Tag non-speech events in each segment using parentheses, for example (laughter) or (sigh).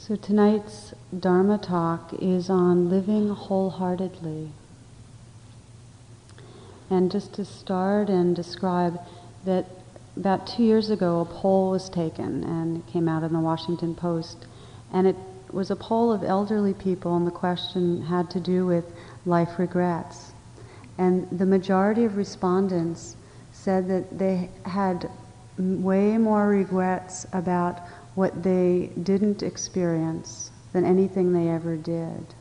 So tonight's Dharma talk is on living wholeheartedly. And just to start and describe that about two years ago a poll was taken and it came out in the Washington Post and it was a poll of elderly people and the question had to do with life regrets. And the majority of respondents said that they had way more regrets about what they didn't experience than anything they ever did.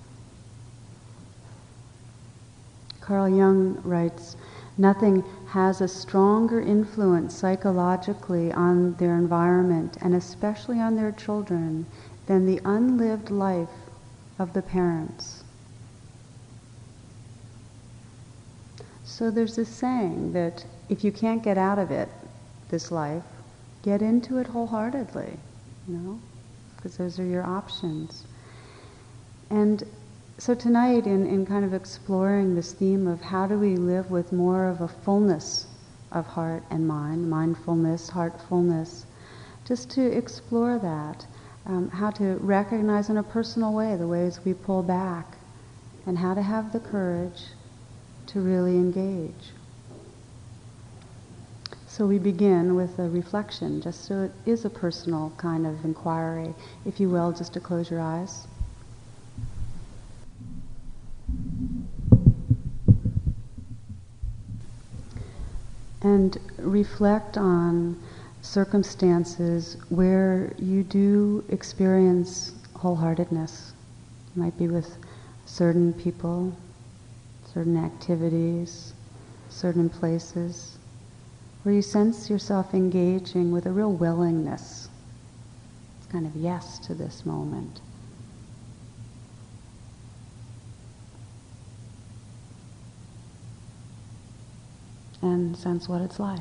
Carl Jung writes, Nothing has a stronger influence psychologically on their environment and especially on their children than the unlived life of the parents. So there's this saying that if you can't get out of it, this life, get into it wholeheartedly know, because those are your options. And so tonight, in, in kind of exploring this theme of how do we live with more of a fullness of heart and mind, mindfulness, heartfulness, just to explore that, um, how to recognize in a personal way the ways we pull back, and how to have the courage to really engage. So we begin with a reflection, just so it is a personal kind of inquiry. If you will, just to close your eyes. And reflect on circumstances where you do experience wholeheartedness. It might be with certain people, certain activities, certain places where you sense yourself engaging with a real willingness. It's kind of yes to this moment. And sense what it's like.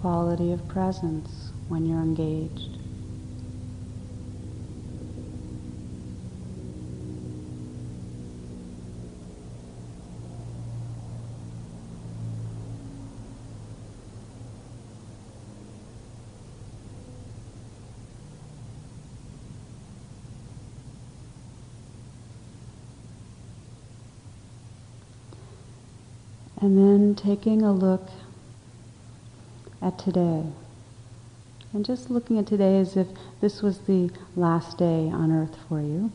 Quality of presence when you're engaged. And then taking a look at today. And just looking at today as if this was the last day on earth for you.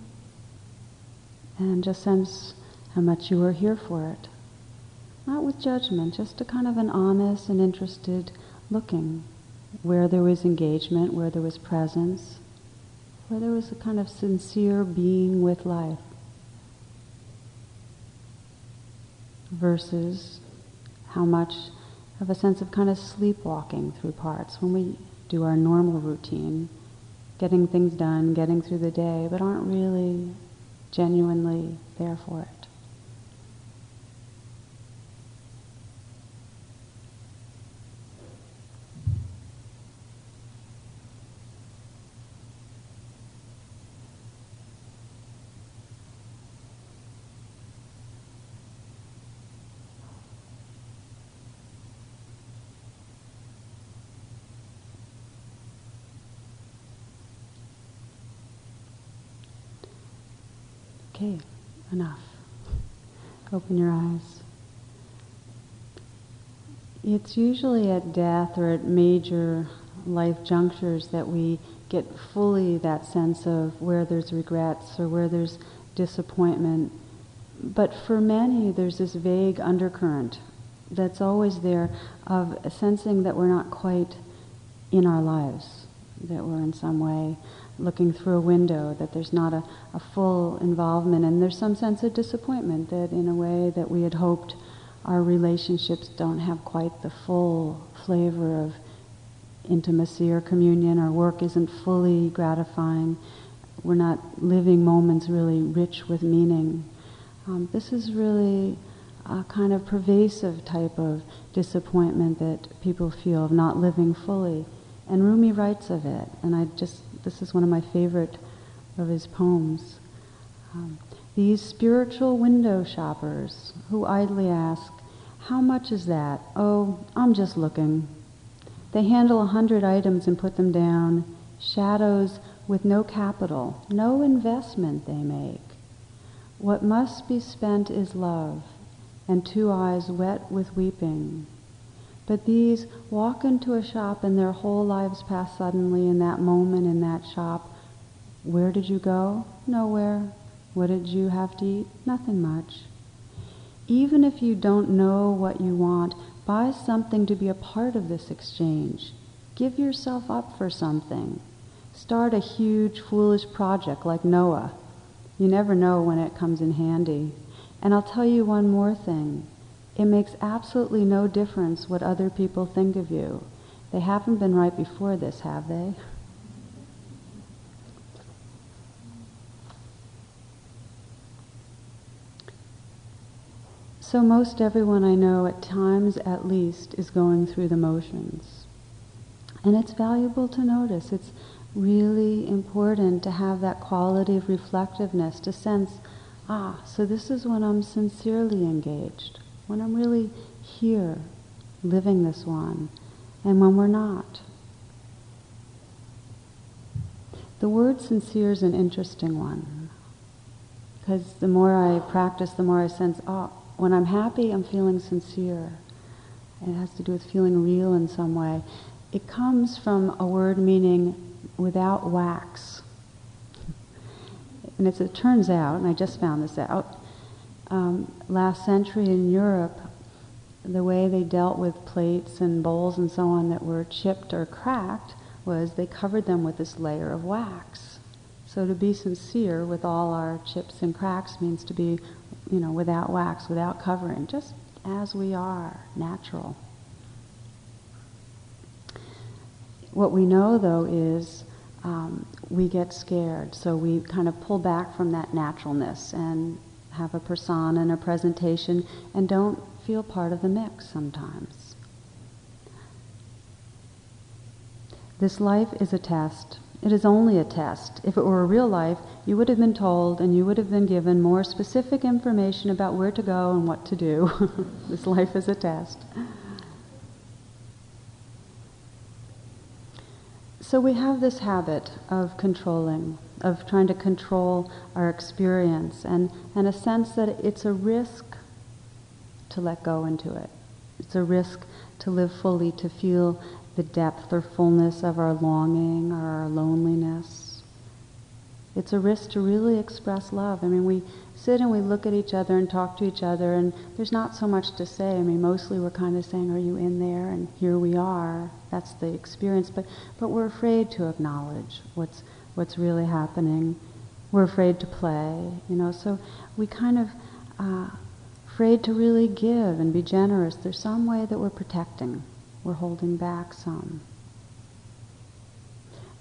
And just sense how much you are here for it. Not with judgment, just a kind of an honest and interested looking. Where there was engagement, where there was presence, where there was a kind of sincere being with life. Versus how much of a sense of kind of sleepwalking through parts when we do our normal routine, getting things done, getting through the day, but aren't really genuinely there for it. Okay, enough. Open your eyes. It's usually at death or at major life junctures that we get fully that sense of where there's regrets or where there's disappointment. But for many, there's this vague undercurrent that's always there of sensing that we're not quite in our lives, that we're in some way looking through a window, that there's not a, a full involvement, and there's some sense of disappointment that, in a way, that we had hoped our relationships don't have quite the full flavor of intimacy or communion, our work isn't fully gratifying, we're not living moments really rich with meaning. Um, this is really a kind of pervasive type of disappointment that people feel of not living fully. And Rumi writes of it, and I just this is one of my favorite of his poems. Um, these spiritual window shoppers who idly ask, How much is that? Oh, I'm just looking. They handle a hundred items and put them down, shadows with no capital, no investment they make. What must be spent is love, and two eyes wet with weeping. But these walk into a shop and their whole lives pass suddenly in that moment in that shop. Where did you go? Nowhere. What did you have to eat? Nothing much. Even if you don't know what you want, buy something to be a part of this exchange. Give yourself up for something. Start a huge, foolish project like Noah. You never know when it comes in handy. And I'll tell you one more thing. It makes absolutely no difference what other people think of you. They haven't been right before this, have they? So, most everyone I know, at times at least, is going through the motions. And it's valuable to notice. It's really important to have that quality of reflectiveness, to sense, ah, so this is when I'm sincerely engaged, when I'm really here, living this one, and when we're not. The word sincere is an interesting one. Because the more I practice, the more I sense, oh, when I'm happy, I'm feeling sincere. It has to do with feeling real in some way. It comes from a word meaning without wax. And as it turns out, and I just found this out, um, last century in Europe, the way they dealt with plates and bowls and so on that were chipped or cracked was they covered them with this layer of wax. So to be sincere with all our chips and cracks means to be, you know, without wax, without covering, just as we are, natural. What we know, though, is um, we get scared. So we kind of pull back from that naturalness and have a persona and a presentation and don't feel part of the mix sometimes. This life is a test. It is only a test. If it were a real life, you would have been told and you would have been given more specific information about where to go and what to do. (laughs) this life is a test. So we have this habit of controlling, of trying to control our experience, and, and a sense that it's a risk to let go into it. It's a risk to live fully, to feel the depth or fullness of our longing or our loneliness. It's a risk to really express love. I mean, we sit and we look at each other and talk to each other, and there's not so much to say. I mean, mostly we're kind of saying, Are you in there? And here we are. That's the experience. But, but we're afraid to acknowledge what's, what's really happening. We're afraid to play, you know. So we kind of uh, afraid to really give and be generous. There's some way that we're protecting, we're holding back some.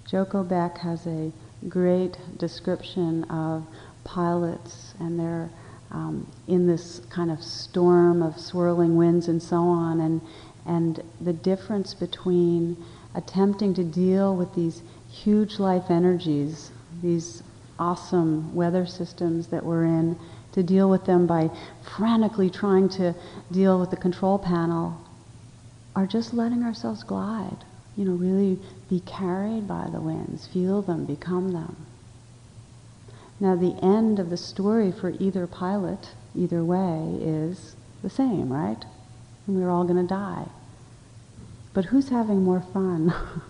Joko Beck has a great description of pilots and they're um, in this kind of storm of swirling winds and so on, and, and the difference between attempting to deal with these huge life energies, these awesome weather systems that we're in, to deal with them by frantically trying to deal with the control panel, are just letting ourselves glide. You know, really be carried by the winds, feel them, become them. Now, the end of the story for either pilot, either way, is the same, right? And we're all going to die. But who's having more fun? (laughs)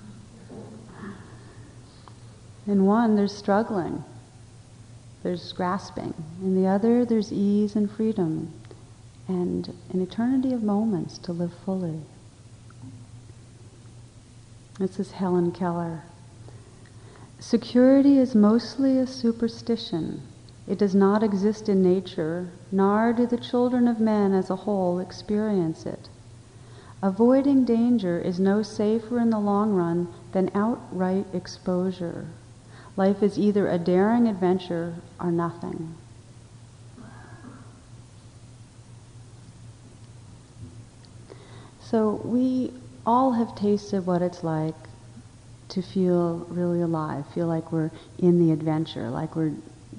In one, there's struggling, there's grasping. In the other, there's ease and freedom, and an eternity of moments to live fully. This is Helen Keller. Security is mostly a superstition. It does not exist in nature, nor do the children of men as a whole experience it. Avoiding danger is no safer in the long run than outright exposure. Life is either a daring adventure or nothing. So we all have tasted what it's like to feel really alive, feel like we're in the adventure, like we're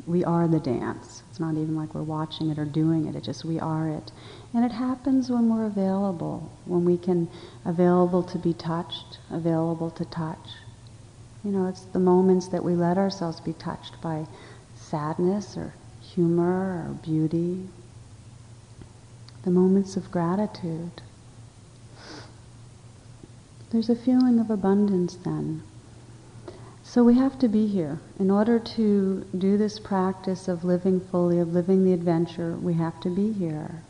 we are the dance. It's not even like we're watching it or doing it, it's just we are it. And it happens when we're available, when we can available to be touched, available to touch. You know, it's the moments that we let ourselves be touched by sadness or humor or beauty, the moments of gratitude. There's a feeling of abundance then. So we have to be here. In order to do this practice of living fully, of living the adventure, we have to be here.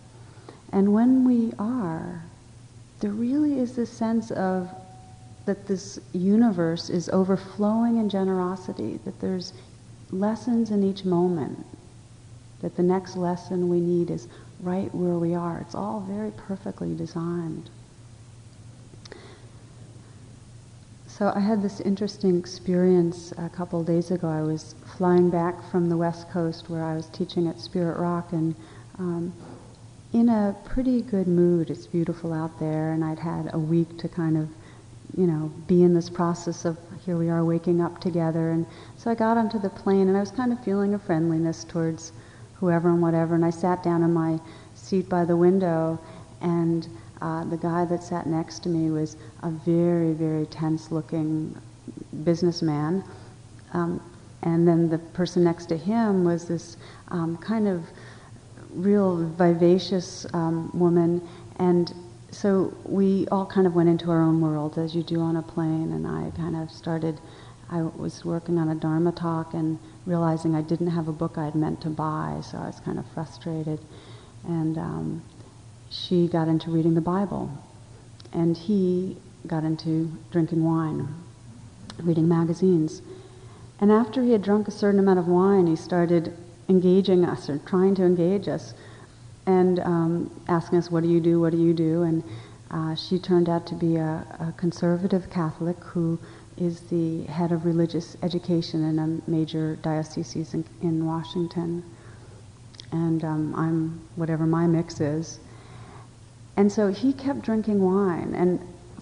And when we are, there really is this sense of that this universe is overflowing in generosity, that there's lessons in each moment, that the next lesson we need is right where we are. It's all very perfectly designed. So I had this interesting experience a couple days ago. I was flying back from the West Coast where I was teaching at Spirit Rock and um, in a pretty good mood. It's beautiful out there, and I'd had a week to kind of, you know, be in this process of here we are waking up together. And so I got onto the plane, and I was kind of feeling a friendliness towards whoever and whatever. And I sat down in my seat by the window, and uh, the guy that sat next to me was a very, very tense looking businessman. Um, and then the person next to him was this um, kind of real vivacious um, woman. And so we all kind of went into our own world, as you do on a plane. And I kind of started, I was working on a Dharma talk and realizing I didn't have a book I had meant to buy, so I was kind of frustrated. And um, she got into reading the Bible, and he got into drinking wine, reading magazines. And after he had drunk a certain amount of wine, he started engaging us or trying to engage us and um, asking us, What do you do? What do you do? And uh, she turned out to be a, a, conservative Catholic who is the head of religious education in a major diocese in, in Washington. And um, I'm whatever my mix is. And so he kept drinking wine, and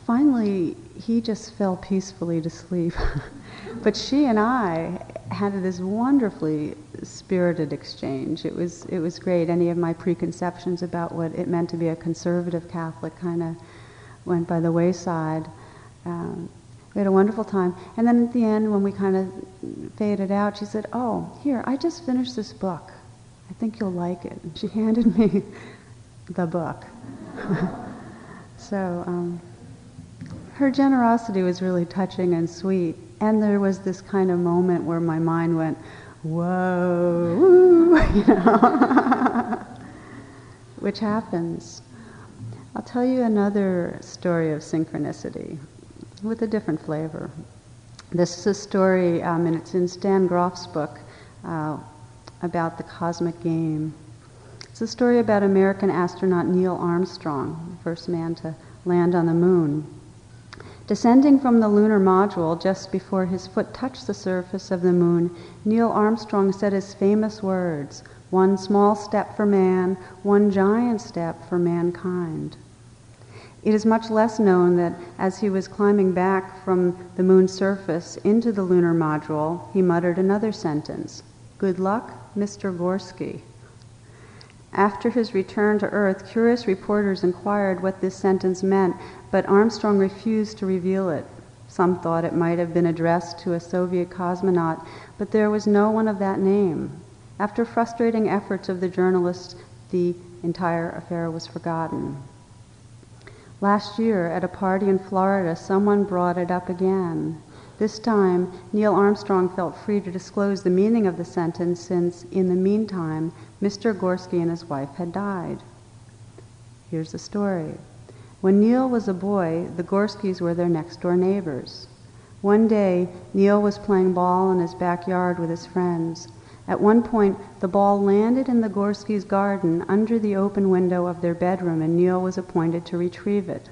finally he just fell peacefully to sleep. (laughs) but she and I had this wonderfully spirited exchange. It was it was great. Any of my preconceptions about what it meant to be a conservative Catholic kind of went by the wayside. Um, we had a wonderful time. And then at the end, when we kind of faded out, she said, "Oh, here, I just finished this book. I think you'll like it." And she (laughs) handed me the book. (laughs) so um, her generosity was really touching and sweet. And there was this kind of moment where my mind went, whoa, woo, (laughs) you know, (laughs) which happens. I'll tell you another story of synchronicity with a different flavor. This is a story, um, and it's in Stan Grof's book uh, about the cosmic game. It's a story about American astronaut Neil Armstrong, the first man to land on the moon. Descending from the lunar module just before his foot touched the surface of the moon, Neil Armstrong said his famous words one small step for man, one giant step for mankind. It is much less known that as he was climbing back from the moon's surface into the lunar module, he muttered another sentence Good luck, Mr. Gorsky. After his return to Earth, curious reporters inquired what this sentence meant, but Armstrong refused to reveal it. Some thought it might have been addressed to a Soviet cosmonaut, but there was no one of that name. After frustrating efforts of the journalists, the entire affair was forgotten. Last year, at a party in Florida, someone brought it up again. This time, Neil Armstrong felt free to disclose the meaning of the sentence since, in the meantime, Mr. Gorsky and his wife had died. Here's the story. When Neil was a boy, the Gorskys were their next door neighbors. One day, Neil was playing ball in his backyard with his friends. At one point, the ball landed in the Gorskys' garden under the open window of their bedroom, and Neil was appointed to retrieve it.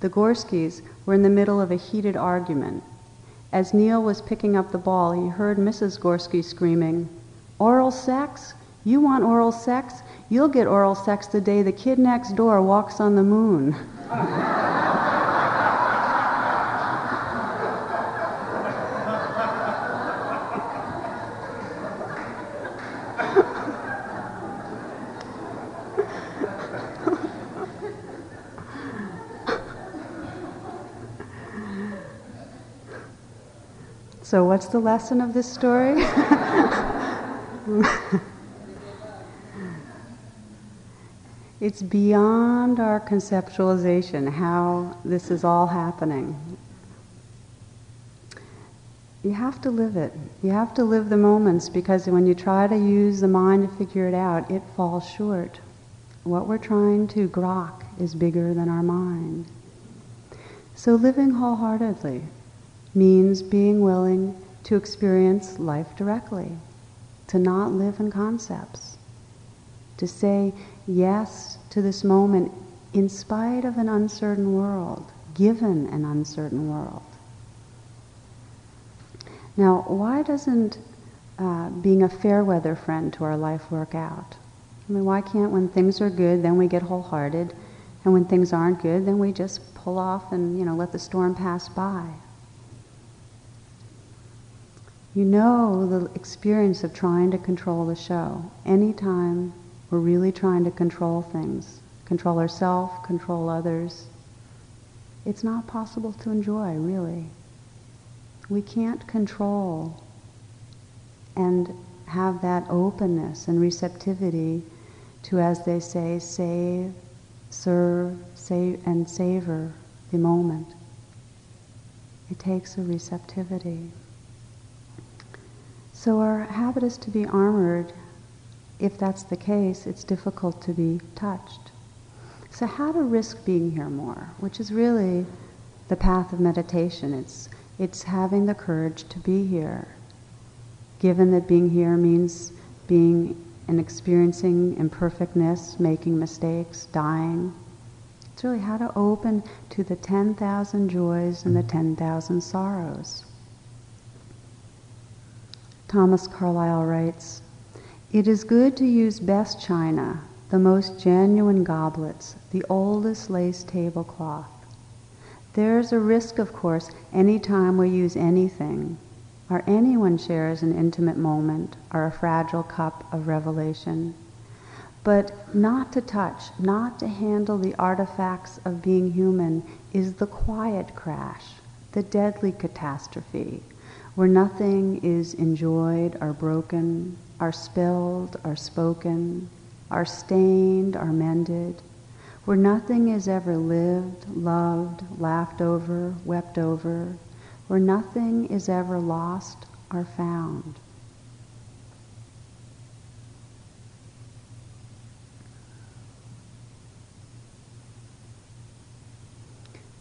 The Gorskys were in the middle of a heated argument. As Neil was picking up the ball, he heard Mrs. Gorsky screaming, Oral sex? You want oral sex? You'll get oral sex the day the kid next door walks on the moon. So, what's the lesson of this story? (laughs) it's beyond our conceptualization how this is all happening. You have to live it. You have to live the moments because when you try to use the mind to figure it out, it falls short. What we're trying to grok is bigger than our mind. So living wholeheartedly means being willing to experience life directly, to not live in concepts, to say yes to this moment in spite of an uncertain world, given an uncertain world. Now, why doesn't uh, being a fair weather friend to our life work out? I mean, why can't when things are good, then we get wholehearted, and when things aren't good, then we just pull off and you know let the storm pass by? You know the experience of trying to control the show. Anytime we're really trying to control things, control ourselves, control others, it's not possible to enjoy, really we can't control and have that openness and receptivity to, as they say, save, serve, save, and savor the moment. It takes a receptivity. So our habit is to be armored. If that's the case, it's difficult to be touched. So how to risk being here more, which is really the path of meditation. It's it's having the courage to be here. Given that being here means being and experiencing imperfectness, making mistakes, dying. It's really how to open to the 10,000 joys and the 10,000 sorrows. Thomas Carlyle writes, It is good to use best china, the most genuine goblets, the oldest lace tablecloth. There's a risk, of course, any time we use anything, or anyone shares an intimate moment or a fragile cup of revelation. But not to touch, not to handle the artifacts of being human is the quiet crash, the deadly catastrophe, where nothing is enjoyed or broken, or spilled or spoken, or stained or mended where nothing is ever lived, loved, laughed over, wept over, where nothing is ever lost or found.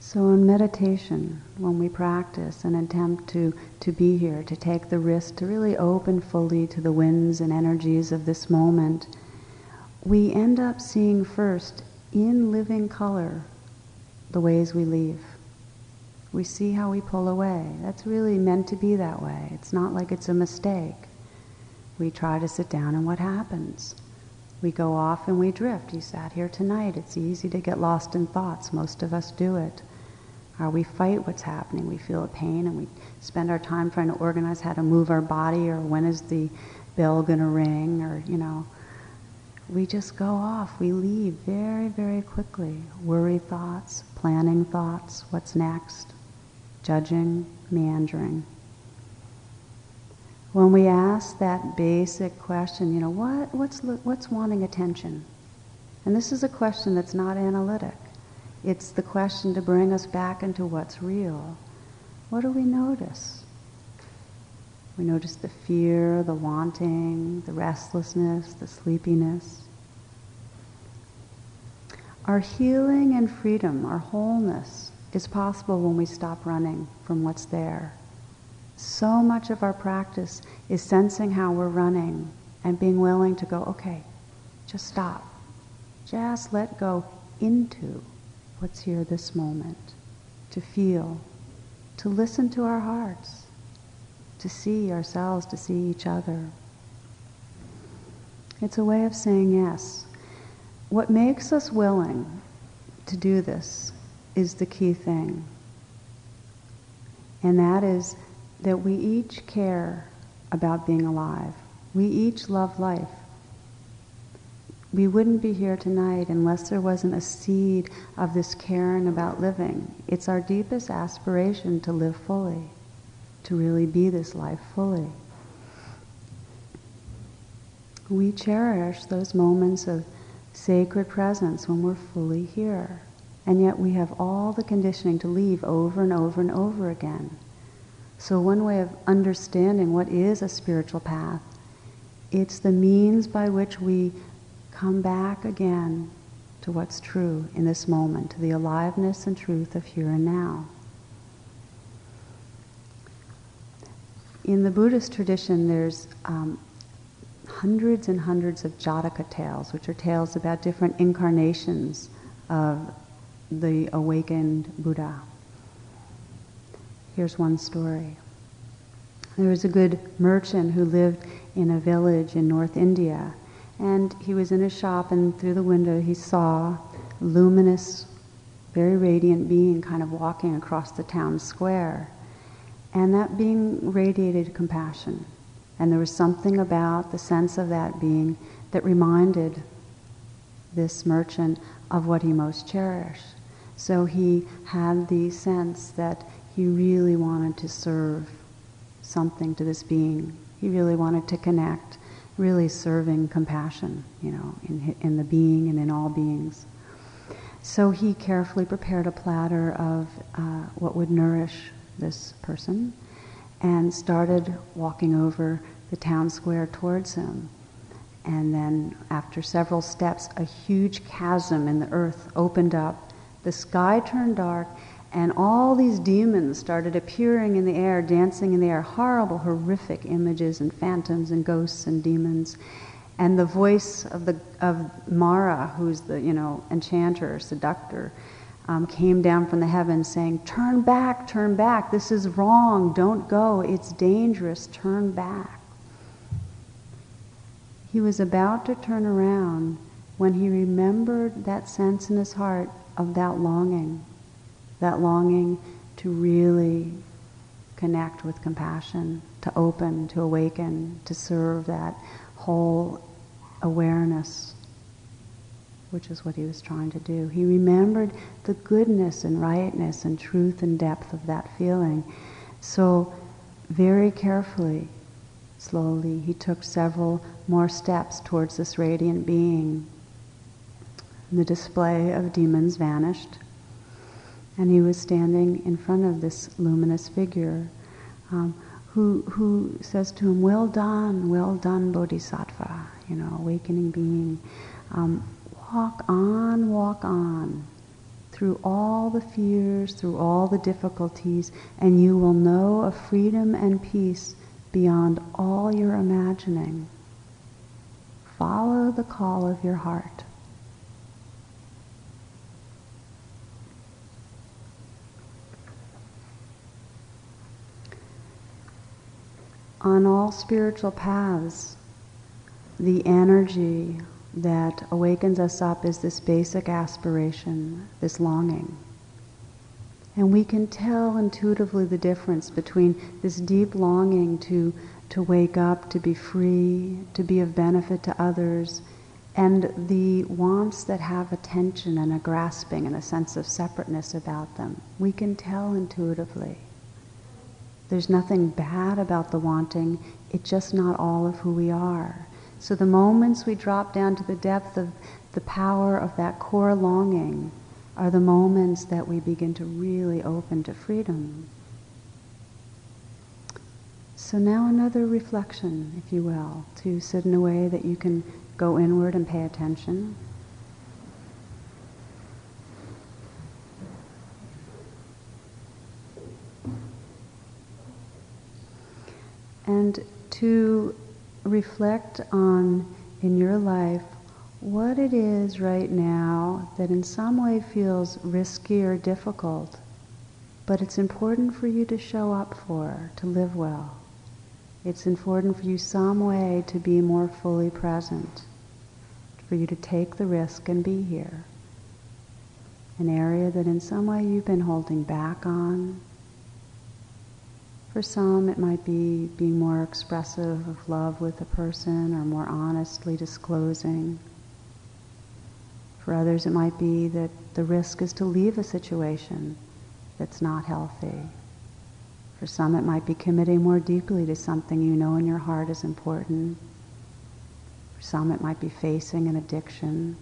So in meditation, when we practice and attempt to, to be here, to take the risk to really open fully to the winds and energies of this moment, we end up seeing first in living color the ways we leave. We see how we pull away. That's really meant to be that way. It's not like it's a mistake. We try to sit down, and what happens? We go off and we drift. You sat here tonight. It's easy to get lost in thoughts. Most of us do it. Or we fight what's happening. We feel a pain and we spend our time trying to organize how to move our body or when is the bell going to ring or, you know, we just go off. We leave very, very quickly. Worry thoughts, planning thoughts, what's next, judging, meandering. When we ask that basic question, you know, what, what's, what's wanting attention? And this is a question that's not analytic. It's the question to bring us back into what's real. What do we notice? We notice the fear, the wanting, the restlessness, the sleepiness. Our healing and freedom, our wholeness, is possible when we stop running from what's there. So much of our practice is sensing how we're running and being willing to go, okay, just stop. Just let go into what's here this moment, to feel, to listen to our hearts to see ourselves, to see each other. It's a way of saying yes. What makes us willing to do this is the key thing. And that is that we each care about being alive. We each love life. We wouldn't be here tonight unless there wasn't a seed of this caring about living. It's our deepest aspiration to live fully to really be this life fully. We cherish those moments of sacred presence when we're fully here. And yet we have all the conditioning to leave over and over and over again. So one way of understanding what is a spiritual path, it's the means by which we come back again to what's true in this moment, to the aliveness and truth of here and now. In the Buddhist tradition, there's um, hundreds and hundreds of Jataka tales, which are tales about different incarnations of the awakened Buddha. Here's one story. There was a good merchant who lived in a village in North India, and he was in a shop, and through the window he saw luminous, very radiant being kind of walking across the town square. And that being radiated compassion. And there was something about the sense of that being that reminded this merchant of what he most cherished. So he had the sense that he really wanted to serve something to this being. He really wanted to connect, really serving compassion, you know, in, in the being and in all beings. So he carefully prepared a platter of uh, what would nourish this person and started walking over the town square towards him. And then, after several steps, a huge chasm in the earth opened up. The sky turned dark, and all these demons started appearing in the air, dancing in the air, horrible, horrific images and phantoms and ghosts and demons. And the voice of, the, of Mara, who's the you know, enchanter, seductor, um, came down from the heavens saying, Turn back, turn back, this is wrong, don't go, it's dangerous, turn back. He was about to turn around when he remembered that sense in his heart of that longing that longing to really connect with compassion, to open, to awaken, to serve that whole awareness, which is what he was trying to do. He remembered the goodness and rightness and truth and depth of that feeling. So, very carefully, slowly, he took several more steps towards this radiant being. The display of demons vanished and he was standing in front of this luminous figure um, who, who says to him, Well done, well done, Bodhisattva, you know, awakening being. Um, walk on, walk on through all the fears, through all the difficulties, and you will know a freedom and peace beyond all your imagining. Follow the call of your heart. On all spiritual paths, the energy that awakens us up is this basic aspiration, this longing. And we can tell intuitively the difference between this deep longing to, to wake up, to be free, to be of benefit to others, and the wants that have a tension and a grasping and a sense of separateness about them. We can tell intuitively. There's nothing bad about the wanting, it's just not all of who we are. So the moments we drop down to the depth of the power of that core longing are the moments that we begin to really open to freedom. So now another reflection, if you will, to sit in a way that you can go inward and pay attention. And to reflect on in your life what it is right now that in some way feels risky or difficult, but it's important for you to show up for, to live well. It's important for you some way to be more fully present, for you to take the risk and be here. An area that in some way you've been holding back on, for some, it might be being more expressive of love with a person or more honestly disclosing. For others, it might be that the risk is to leave a situation that's not healthy. For some, it might be committing more deeply to something you know in your heart is important. For some, it might be facing an addiction.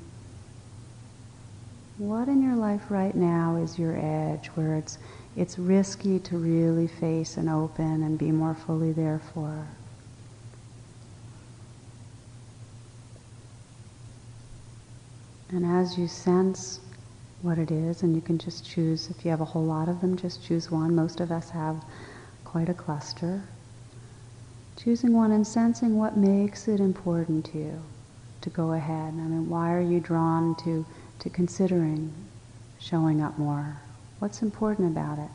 What in your life right now is your edge where it's, it's risky to really face and open and be more fully there for? And as you sense what it is, and you can just choose, if you have a whole lot of them, just choose one. Most of us have quite a cluster. Choosing one and sensing what makes it important to you to go ahead. I mean, why are you drawn to, to considering showing up more? What's important about it?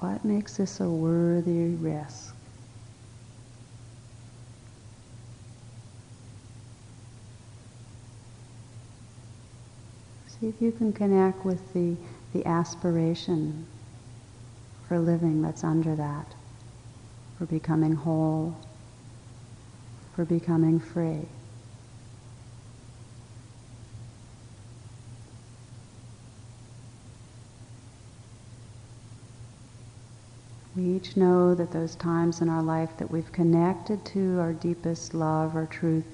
What makes this a worthy risk? See if you can connect with the, the aspiration for living that's under that, for becoming whole, for becoming free. We each know that those times in our life that we've connected to our deepest love or truth,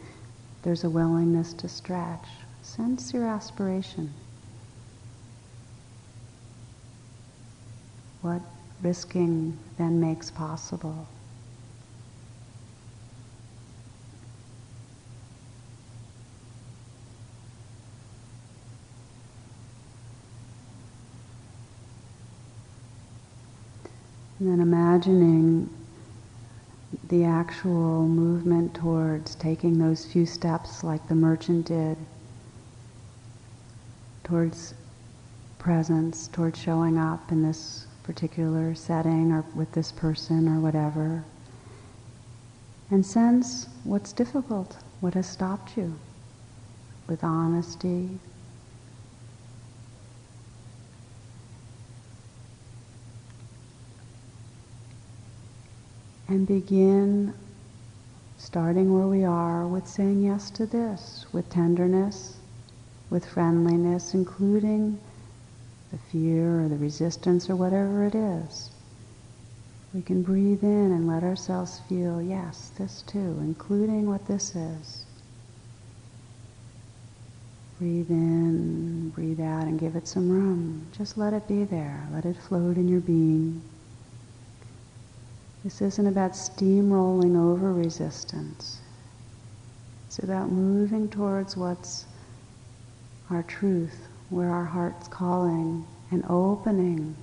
there's a willingness to stretch. Sense your aspiration. What risking then makes possible. And then imagining the actual movement towards taking those few steps like the merchant did towards presence, towards showing up in this particular setting or with this person or whatever. And sense what's difficult, what has stopped you with honesty. And begin starting where we are with saying yes to this, with tenderness with friendliness, including the fear or the resistance or whatever it is. We can breathe in and let ourselves feel, yes, this too, including what this is. Breathe in, breathe out, and give it some room. Just let it be there. Let it float in your being. This isn't about steamrolling over resistance. It's about moving towards what's our truth, where our heart's calling, and opening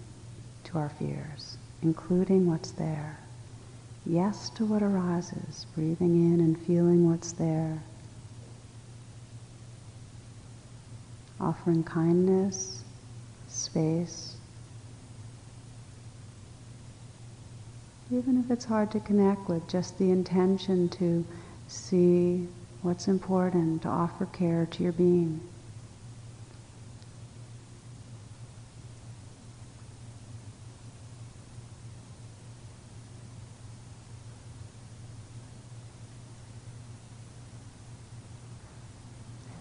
to our fears, including what's there. Yes to what arises, breathing in and feeling what's there. Offering kindness, space. Even if it's hard to connect with, just the intention to see what's important, to offer care to your being.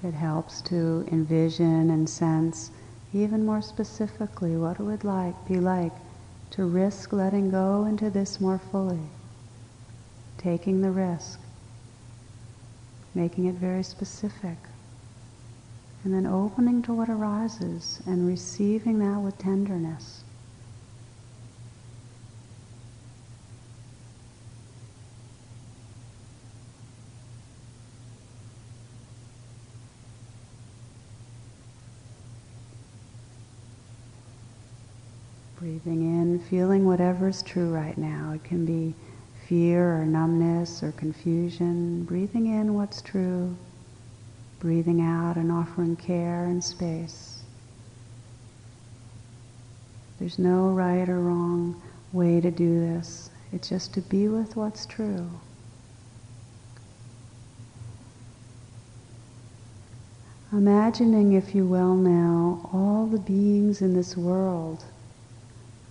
It helps to envision and sense even more specifically what it would like be like to risk letting go into this more fully, taking the risk, making it very specific, and then opening to what arises and receiving that with tenderness. Breathing in, feeling whatever's true right now. It can be fear or numbness or confusion. Breathing in what's true. Breathing out and offering care and space. There's no right or wrong way to do this. It's just to be with what's true. Imagining, if you will, now all the beings in this world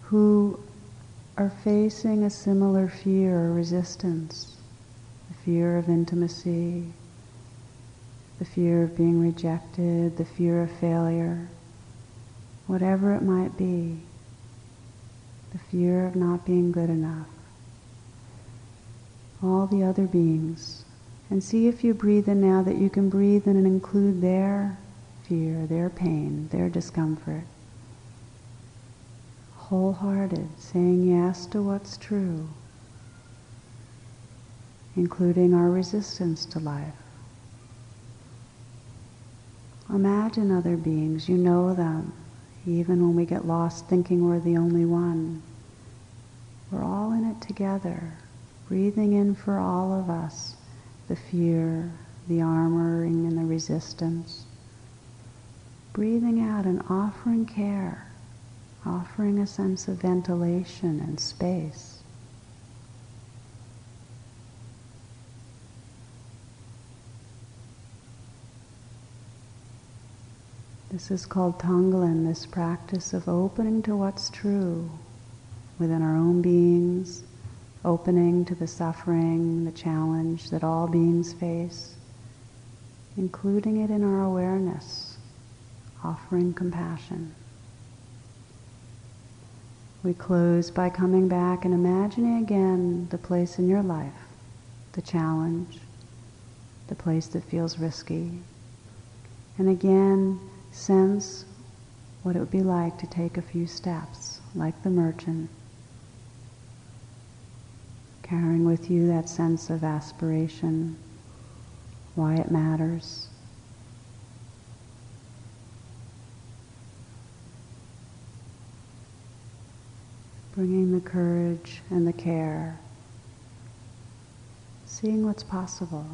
who are facing a similar fear or resistance, the fear of intimacy, the fear of being rejected, the fear of failure, whatever it might be, the fear of not being good enough, all the other beings. And see if you breathe in now that you can breathe in and include their fear, their pain, their discomfort. Wholehearted, saying yes to what's true, including our resistance to life. Imagine other beings, you know them, even when we get lost thinking we're the only one. We're all in it together, breathing in for all of us the fear, the armoring, and the resistance. Breathing out and offering care, offering a sense of ventilation and space. This is called Tonglen, this practice of opening to what's true within our own beings, opening to the suffering, the challenge that all beings face, including it in our awareness, offering compassion. We close by coming back and imagining again the place in your life, the challenge, the place that feels risky. And again, sense what it would be like to take a few steps, like the merchant, carrying with you that sense of aspiration, why it matters. Bringing the courage and the care, seeing what's possible.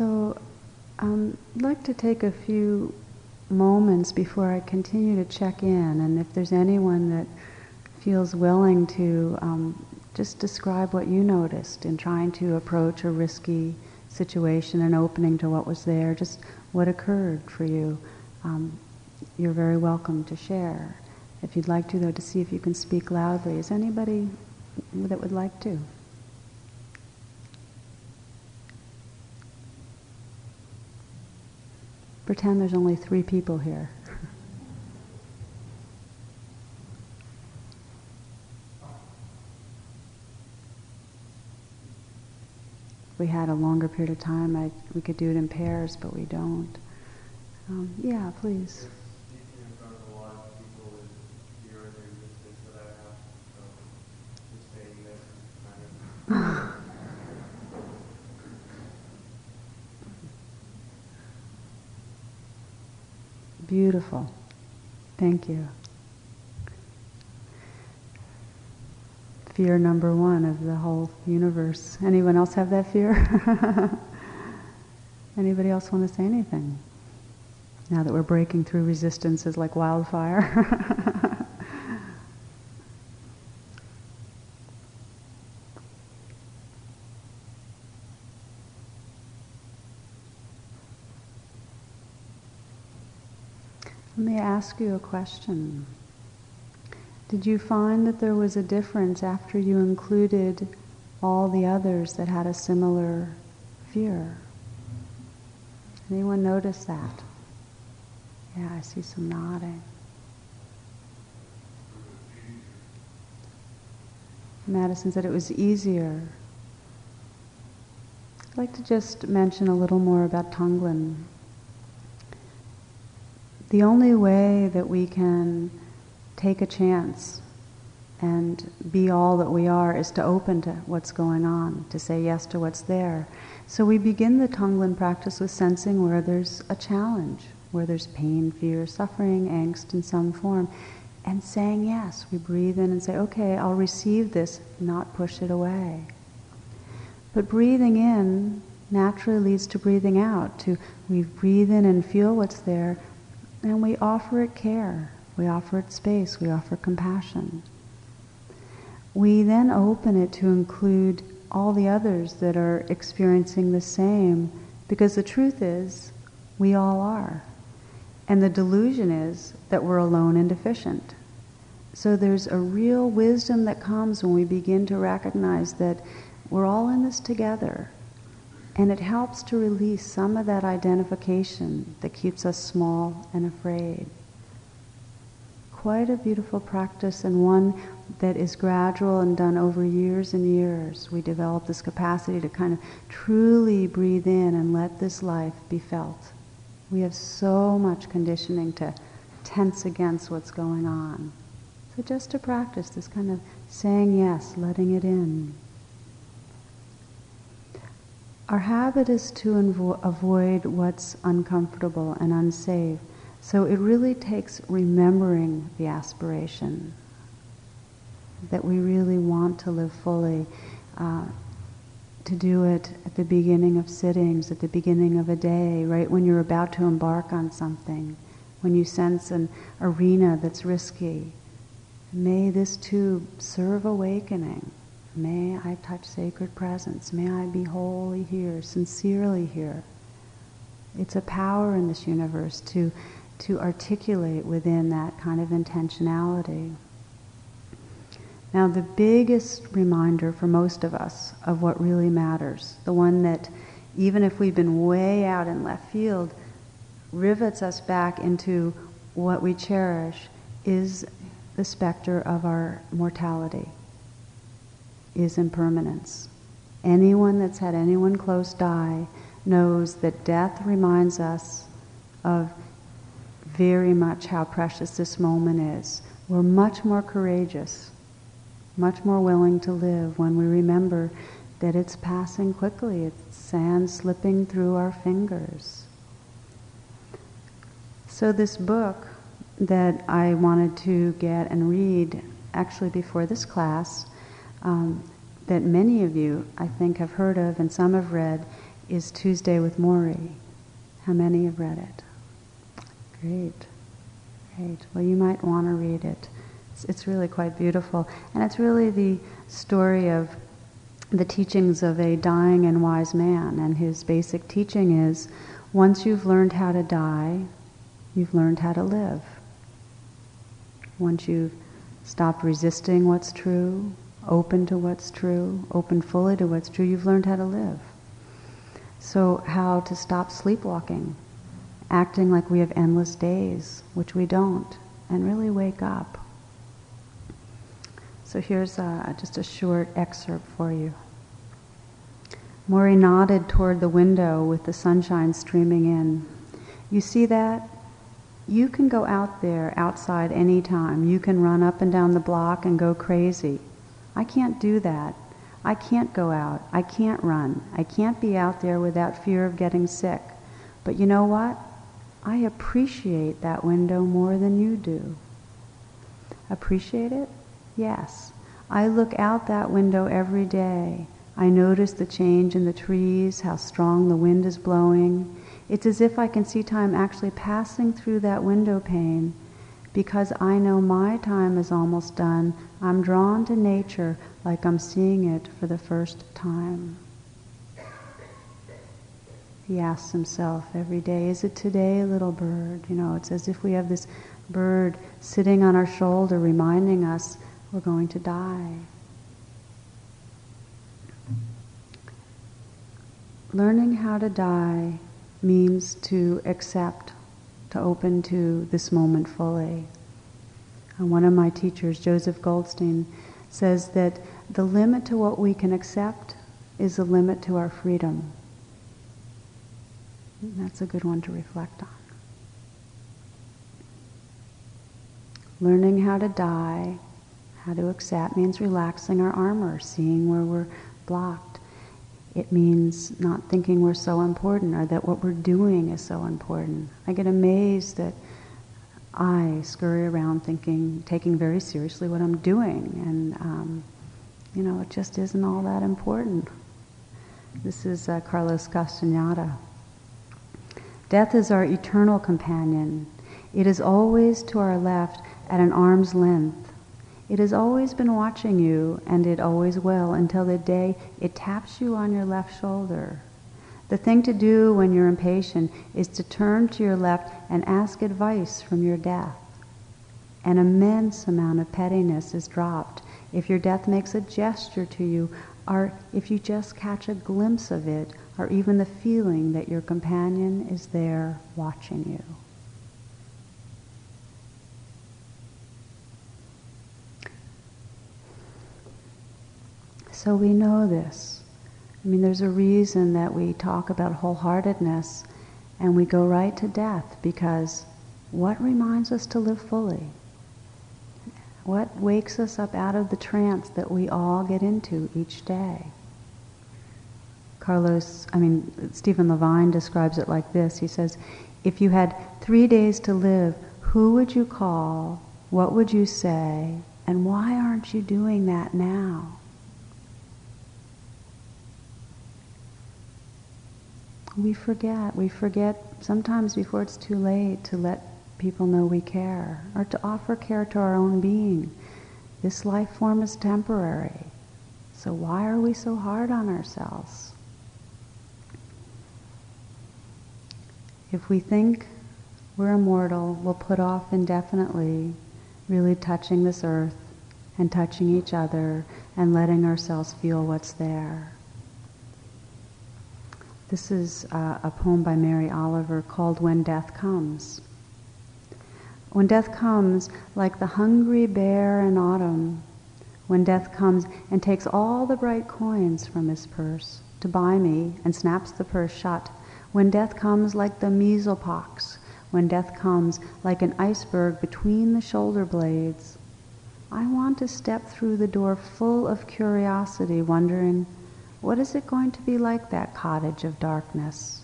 So um, I'd like to take a few moments before I continue to check in, and if there's anyone that feels willing to um, just describe what you noticed in trying to approach a risky situation and opening to what was there, just what occurred for you, um, you're very welcome to share. If you'd like to, though, to see if you can speak loudly. Is anybody that would like to? Pretend there's only three people here. (laughs) we had a longer period of time, I, we could do it in pairs, but we don't. Um, yeah, please. Beautiful. Thank you. Fear number one of the whole universe. Anyone else have that fear? (laughs) Anybody else want to say anything? Now that we're breaking through resistances like wildfire. (laughs) Let me ask you a question. Did you find that there was a difference after you included all the others that had a similar fear? Anyone notice that? Yeah, I see some nodding. Madison said it was easier. I'd like to just mention a little more about Tonglen the only way that we can take a chance and be all that we are is to open to what's going on, to say yes to what's there. So we begin the Tonglen practice with sensing where there's a challenge, where there's pain, fear, suffering, angst in some form, and saying yes. We breathe in and say, okay, I'll receive this, not push it away. But breathing in naturally leads to breathing out. To we breathe in and feel what's there, and we offer it care. We offer it space. We offer compassion. We then open it to include all the others that are experiencing the same, because the truth is, we all are. And the delusion is that we're alone and deficient. So there's a real wisdom that comes when we begin to recognize that we're all in this together. And it helps to release some of that identification that keeps us small and afraid. Quite a beautiful practice and one that is gradual and done over years and years. We develop this capacity to kind of truly breathe in and let this life be felt. We have so much conditioning to tense against what's going on. So just to practice this kind of saying yes, letting it in. Our habit is to invo- avoid what's uncomfortable and unsafe. So it really takes remembering the aspiration that we really want to live fully. Uh, to do it at the beginning of sittings, at the beginning of a day, right when you're about to embark on something, when you sense an arena that's risky. May this too serve awakening. May I touch sacred presence. May I be wholly here, sincerely here. It's a power in this universe to, to articulate within that kind of intentionality. Now, the biggest reminder for most of us of what really matters, the one that, even if we've been way out in left field, rivets us back into what we cherish, is the specter of our mortality, is impermanence. Anyone that's had anyone close die knows that death reminds us of very much how precious this moment is. We're much more courageous much more willing to live when we remember that it's passing quickly. It's sand slipping through our fingers. So, this book that I wanted to get and read actually before this class, um, that many of you, I think, have heard of and some have read, is Tuesday with Morrie. How many have read it? Great. Great. Well, you might want to read it. It's, it's really quite beautiful. And it's really the story of the teachings of a dying and wise man. And his basic teaching is once you've learned how to die, you've learned how to live. Once you've stopped resisting what's true, open to what's true, open fully to what's true, you've learned how to live. So, how to stop sleepwalking, acting like we have endless days, which we don't, and really wake up. So here's uh, just a short excerpt for you. Morrie nodded toward the window with the sunshine streaming in. You see that? You can go out there outside anytime. You can run up and down the block and go crazy. I can't do that. I can't go out. I can't run. I can't be out there without fear of getting sick. But you know what? I appreciate that window more than you do. Appreciate it? Yes. I look out that window every day. I notice the change in the trees, how strong the wind is blowing. It's as if I can see time actually passing through that window pane. Because I know my time is almost done, I'm drawn to nature like I'm seeing it for the first time. He asks himself every day, Is it today, little bird? You know, it's as if we have this bird sitting on our shoulder reminding us we're going to die. Learning how to die means to accept, to open to this moment fully. And one of my teachers, Joseph Goldstein, says that the limit to what we can accept is the limit to our freedom. And that's a good one to reflect on. Learning how to die how to accept means relaxing our armor, seeing where we're blocked. It means not thinking we're so important or that what we're doing is so important. I get amazed that I scurry around thinking, taking very seriously what I'm doing, and um, you know, it just isn't all that important. This is uh, Carlos Castaneda. Death is our eternal companion. It is always to our left at an arm's length. It has always been watching you, and it always will until the day it taps you on your left shoulder. The thing to do when you're impatient is to turn to your left and ask advice from your death. An immense amount of pettiness is dropped if your death makes a gesture to you, or if you just catch a glimpse of it, or even the feeling that your companion is there watching you. So we know this. I mean, there's a reason that we talk about wholeheartedness and we go right to death because what reminds us to live fully? What wakes us up out of the trance that we all get into each day? Carlos, I mean, Stephen Levine describes it like this. He says, if you had three days to live, who would you call? What would you say? And why aren't you doing that now? We forget. We forget sometimes before it's too late to let people know we care, or to offer care to our own being. This life form is temporary. So why are we so hard on ourselves? If we think we're immortal, we'll put off indefinitely really touching this earth and touching each other and letting ourselves feel what's there. This is uh, a poem by Mary Oliver called When Death Comes. When death comes, like the hungry bear in autumn, when death comes and takes all the bright coins from his purse to buy me and snaps the purse shut, when death comes like the measle pox, when death comes like an iceberg between the shoulder blades, I want to step through the door full of curiosity, wondering, what is it going to be like that cottage of darkness?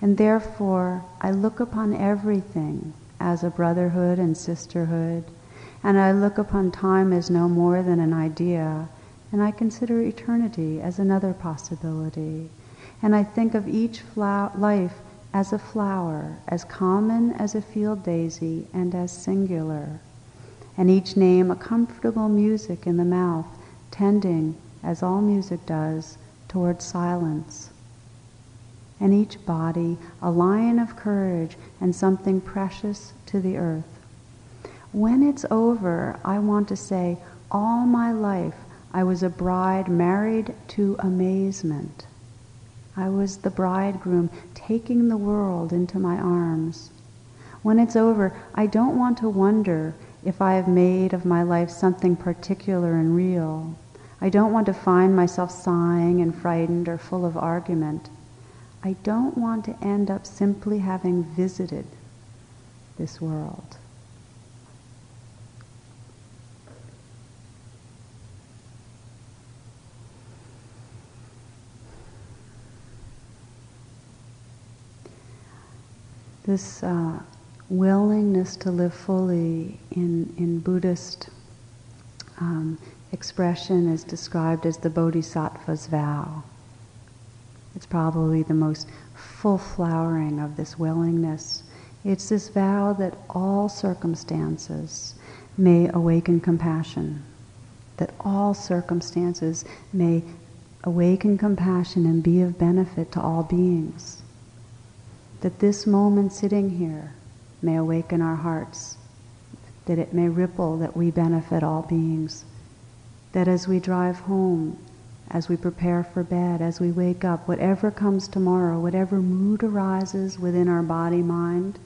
And therefore, I look upon everything as a brotherhood and sisterhood, and I look upon time as no more than an idea, and I consider eternity as another possibility. And I think of each life as a flower, as common as a field daisy, and as singular. And each name a comfortable music in the mouth, tending, as all music does, towards silence and each body a lion of courage and something precious to the earth. When it's over, I want to say, all my life I was a bride married to amazement. I was the bridegroom taking the world into my arms. When it's over, I don't want to wonder if I have made of my life something particular and real. I don't want to find myself sighing and frightened or full of argument. I don't want to end up simply having visited this world. This uh, willingness to live fully in, in Buddhist um, expression is described as the Bodhisattva's vow. It's probably the most full flowering of this willingness. It's this vow that all circumstances may awaken compassion, that all circumstances may awaken compassion and be of benefit to all beings. That this moment sitting here may awaken our hearts, that it may ripple, that we benefit all beings. That as we drive home, as we prepare for bed, as we wake up, whatever comes tomorrow, whatever mood arises within our body mind,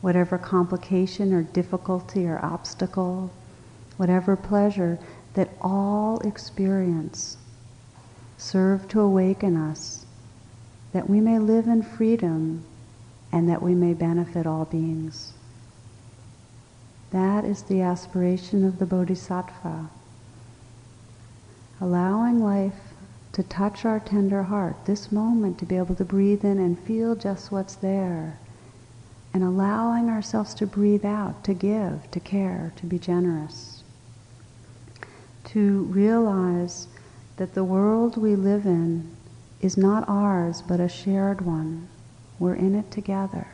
whatever complication or difficulty or obstacle, whatever pleasure, that all experience serve to awaken us, that we may live in freedom and that we may benefit all beings. That is the aspiration of the Bodhisattva allowing life to touch our tender heart, this moment to be able to breathe in and feel just what's there, and allowing ourselves to breathe out, to give, to care, to be generous. To realize that the world we live in is not ours but a shared one. We're in it together.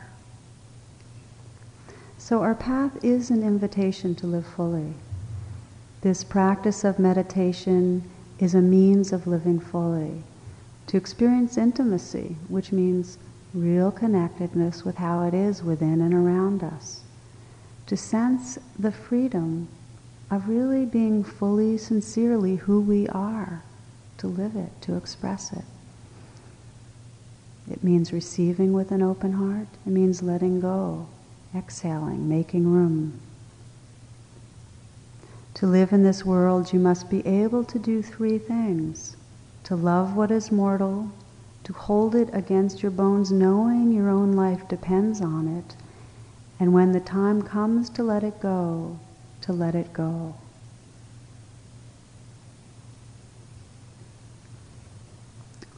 So our path is an invitation to live fully. This practice of meditation is a means of living fully, to experience intimacy, which means real connectedness with how it is within and around us, to sense the freedom of really being fully, sincerely who we are, to live it, to express it. It means receiving with an open heart. It means letting go, exhaling, making room. To live in this world, you must be able to do three things to love what is mortal, to hold it against your bones, knowing your own life depends on it, and when the time comes to let it go, to let it go.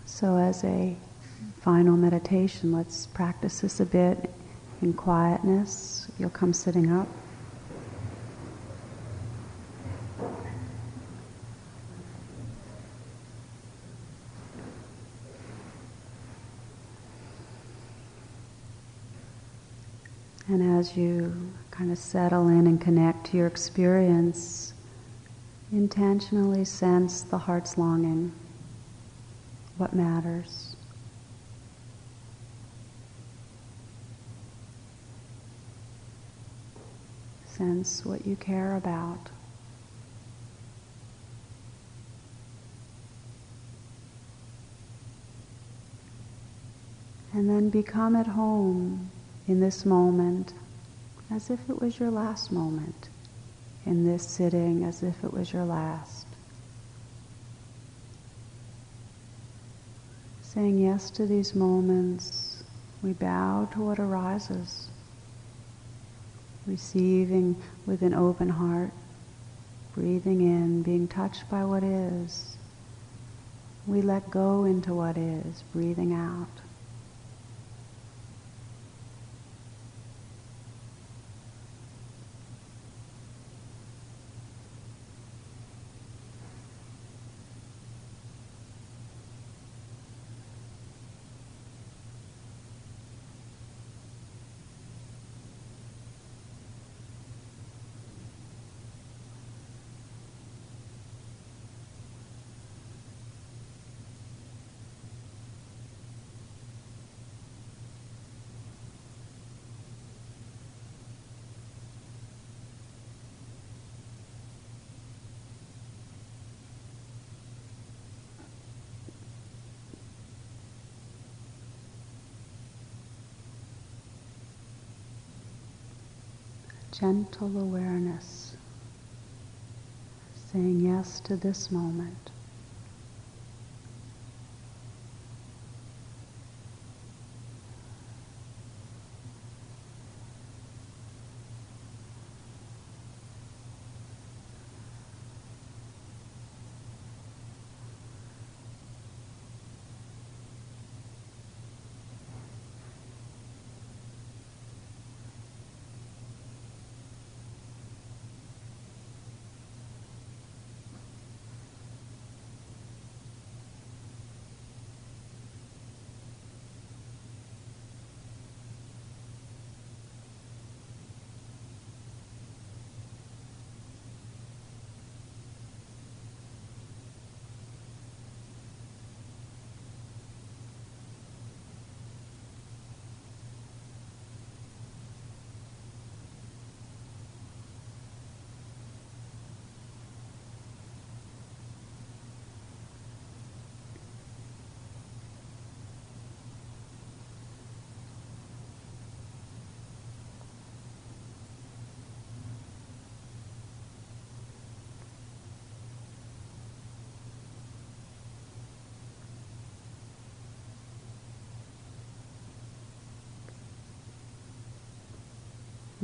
So, as a final meditation, let's practice this a bit in quietness. You'll come sitting up. And as you kind of settle in and connect to your experience, intentionally sense the heart's longing, what matters. Sense what you care about. And then become at home in this moment as if it was your last moment, in this sitting as if it was your last. Saying yes to these moments, we bow to what arises, receiving with an open heart, breathing in, being touched by what is. We let go into what is, breathing out. Gentle awareness, saying yes to this moment.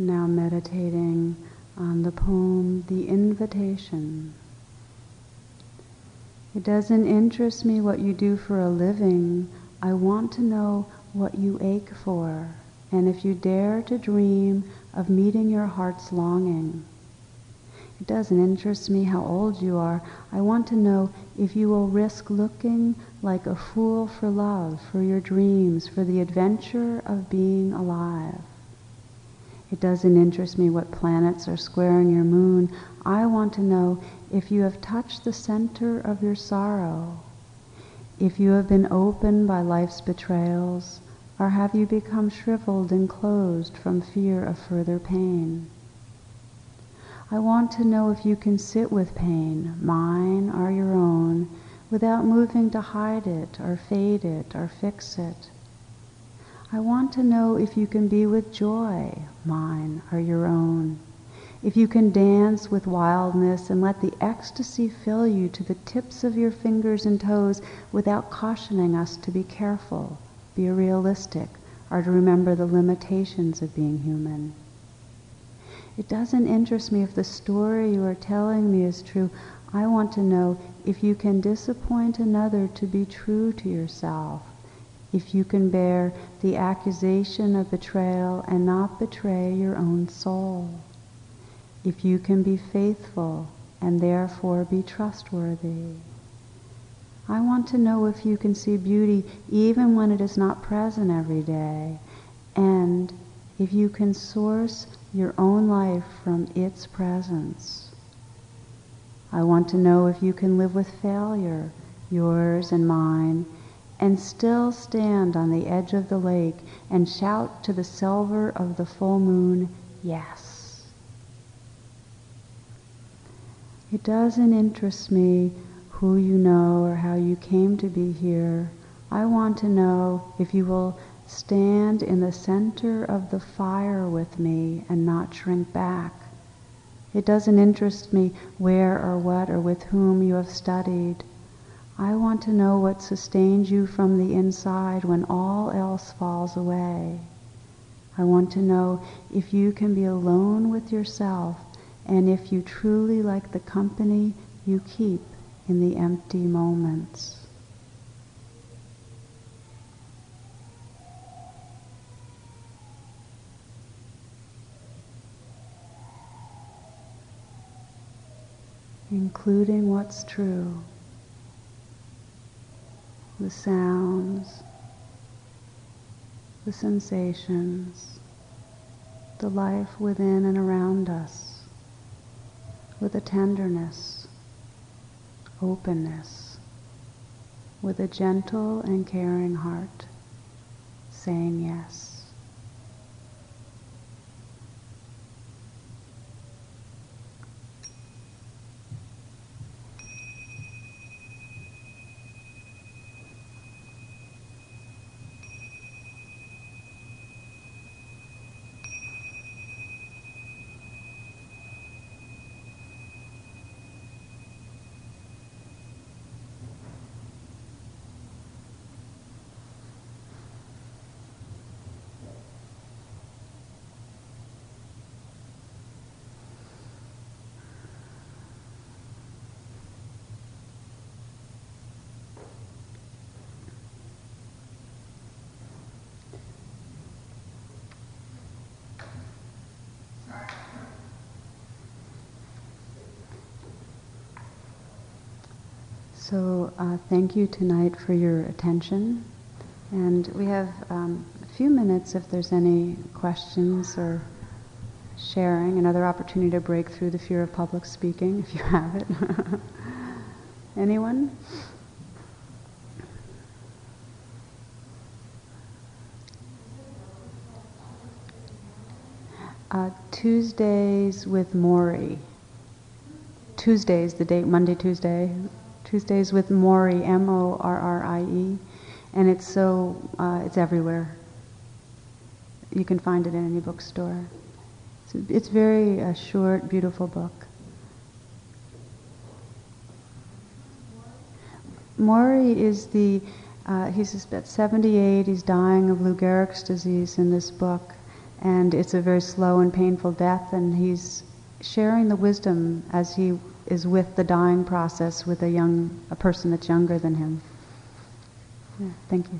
Now meditating on the poem The Invitation. It doesn't interest me what you do for a living. I want to know what you ache for, and if you dare to dream of meeting your heart's longing. It doesn't interest me how old you are. I want to know if you will risk looking like a fool for love, for your dreams, for the adventure of being alive. It doesn't interest me what planets are squaring your moon. I want to know if you have touched the center of your sorrow, if you have been opened by life's betrayals, or have you become shriveled and closed from fear of further pain? I want to know if you can sit with pain, mine or your own, without moving to hide it or fade it or fix it. I want to know if you can be with joy, mine or your own. If you can dance with wildness and let the ecstasy fill you to the tips of your fingers and toes without cautioning us to be careful, be realistic, or to remember the limitations of being human. It doesn't interest me if the story you are telling me is true. I want to know if you can disappoint another to be true to yourself if you can bear the accusation of betrayal and not betray your own soul, if you can be faithful and therefore be trustworthy. I want to know if you can see beauty even when it is not present every day, and if you can source your own life from its presence. I want to know if you can live with failure, yours and mine, and still stand on the edge of the lake and shout to the silver of the full moon, yes. It doesn't interest me who you know or how you came to be here. I want to know if you will stand in the center of the fire with me and not shrink back. It doesn't interest me where or what or with whom you have studied. I want to know what sustains you from the inside when all else falls away. I want to know if you can be alone with yourself and if you truly like the company you keep in the empty moments. including what's true the sounds, the sensations, the life within and around us, with a tenderness, openness, with a gentle and caring heart, saying yes. So uh, thank you tonight for your attention. And we have um, a few minutes if there's any questions or sharing, another opportunity to break through the fear of public speaking if you have it. (laughs) Anyone? Uh, Tuesdays with Morrie. Tuesdays, the date Monday, Tuesday, Tuesdays with Morrie, M-O-R-R-I-E, and it's so uh, it's everywhere. You can find it in any bookstore. It's, it's very uh, short, beautiful book. Morrie is the uh, he's about 78. He's dying of Lou Gehrig's disease in this book, and it's a very slow and painful death. And he's sharing the wisdom as he is with the dying process with a young a person that's younger than him. Yeah, thank you.